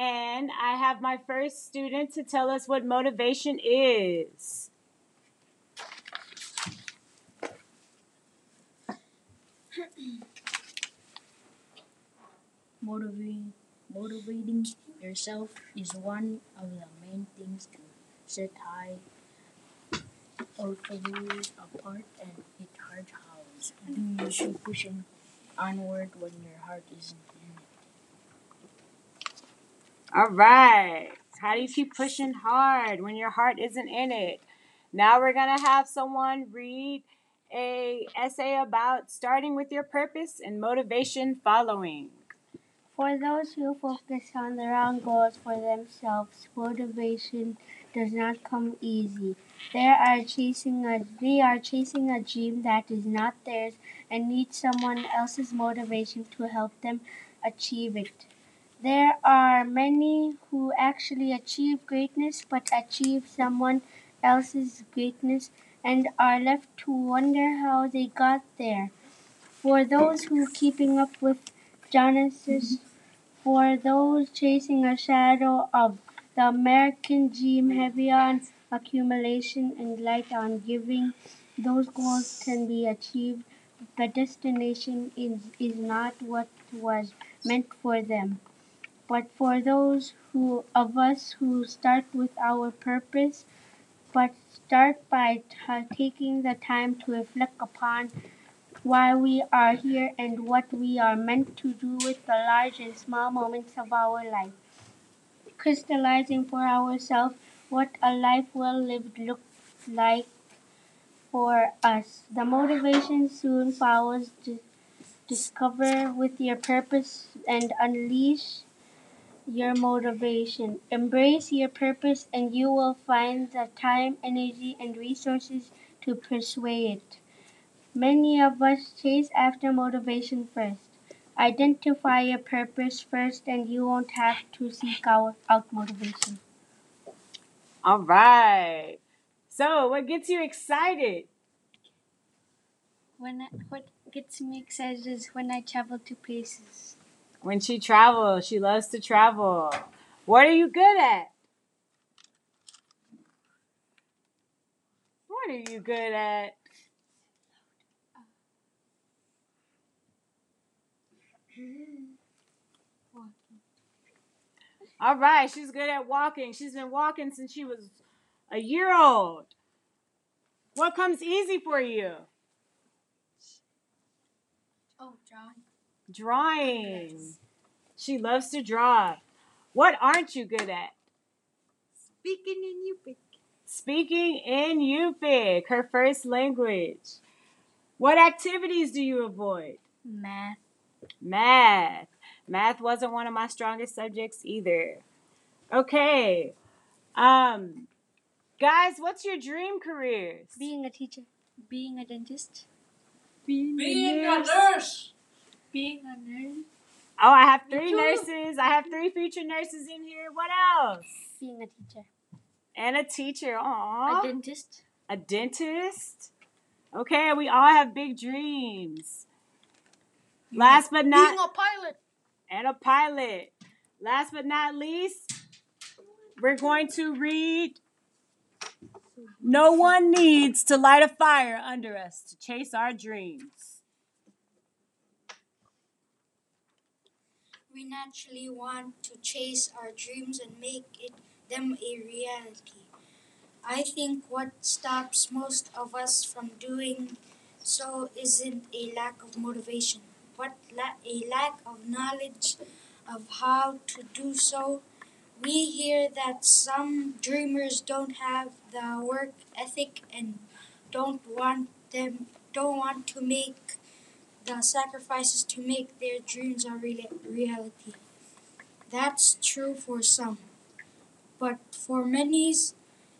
and I have my first student to tell us what motivation is. Motivating, motivating yourself is one of the main things to set high or career apart and hit hard hours. Do you should pushing onward when your heart isn't it. All right. How do you keep pushing hard when your heart isn't in it? Now we're going to have someone read a essay about starting with your purpose and motivation following. For those who focus on the wrong goals for themselves, motivation does not come easy. They are chasing a they are chasing a dream that is not theirs and need someone else's motivation to help them achieve it. There are many who actually achieve greatness but achieve someone else's greatness and are left to wonder how they got there. For those who keeping up with Genesis, for those chasing a shadow of the American dream heavy on accumulation and light on giving, those goals can be achieved. The destination is, is not what was meant for them. But for those who of us who start with our purpose, but start by ta taking the time to reflect upon why we are here and what we are meant to do with the large and small moments of our life. Crystallizing for ourselves what a life well lived looks like for us. The motivation soon follows. Dis- discover with your purpose and unleash your motivation. Embrace your purpose, and you will find the time, energy, and resources to pursue it. Many of us chase after motivation first. Identify your purpose first, and you won't have to seek out, out motivation. All right. So, what gets you excited? When I, what gets me excited is when I travel to places. When she travels, she loves to travel. What are you good at? What are you good at? All right, she's good at walking. She's been walking since she was a year old. What comes easy for you? Oh, John. Drawing. She loves to draw. What aren't you good at? Speaking in Yupik. Speaking in Yupik, her first language. What activities do you avoid? Math. Math. Math wasn't one of my strongest subjects either. Okay. Um guys, what's your dream career? Being a teacher. Being a dentist. Being, Being a nurse. Being a nurse. Oh, I have three nurses. I have three future nurses in here. What else? Being a teacher. And a teacher. Aww. A dentist. A dentist. Okay, we all have big dreams. Last but not Being a pilot. and a pilot. Last but not least, we're going to read No one needs to light a fire under us to chase our dreams. We naturally want to chase our dreams and make it them a reality. I think what stops most of us from doing so isn't a lack of motivation, but la- a lack of knowledge of how to do so. We hear that some dreamers don't have the work ethic and don't want them don't want to make sacrifices to make their dreams a real- reality. That's true for some, but for many,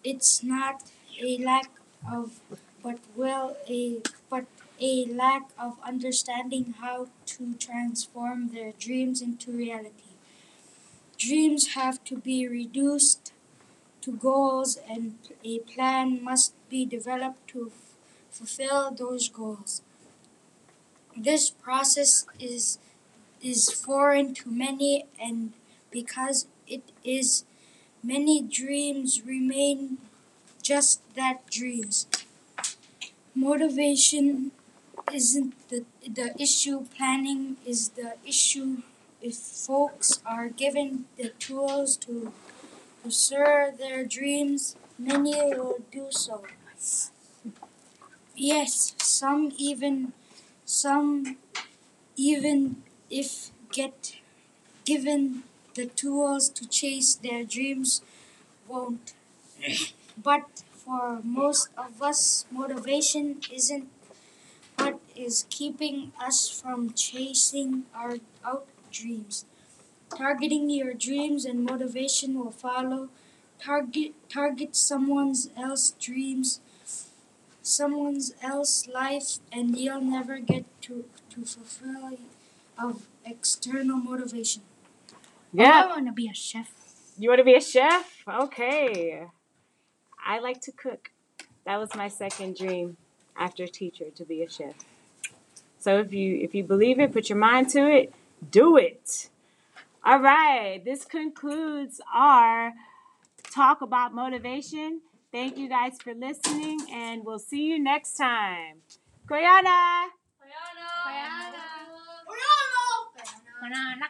it's not a lack of but will a but a lack of understanding how to transform their dreams into reality. Dreams have to be reduced to goals and a plan must be developed to fulfill those goals. This process is is foreign to many and because it is many dreams remain just that dreams. Motivation isn't the, the issue, planning is the issue. If folks are given the tools to pursue their dreams, many will do so. Yes, some even some even if get given the tools to chase their dreams won't. But for most of us, motivation isn't what is keeping us from chasing our out dreams. Targeting your dreams and motivation will follow. Target target someone's else dreams, someone's else life, and you'll never get to to fulfill of external motivation. Yeah, oh, I want to be a chef. You want to be a chef? Okay. I like to cook. That was my second dream after teacher to be a chef. So if you if you believe it, put your mind to it, do it. All right. This concludes our talk about motivation. Thank you guys for listening and we'll see you next time. Quyana! Banana.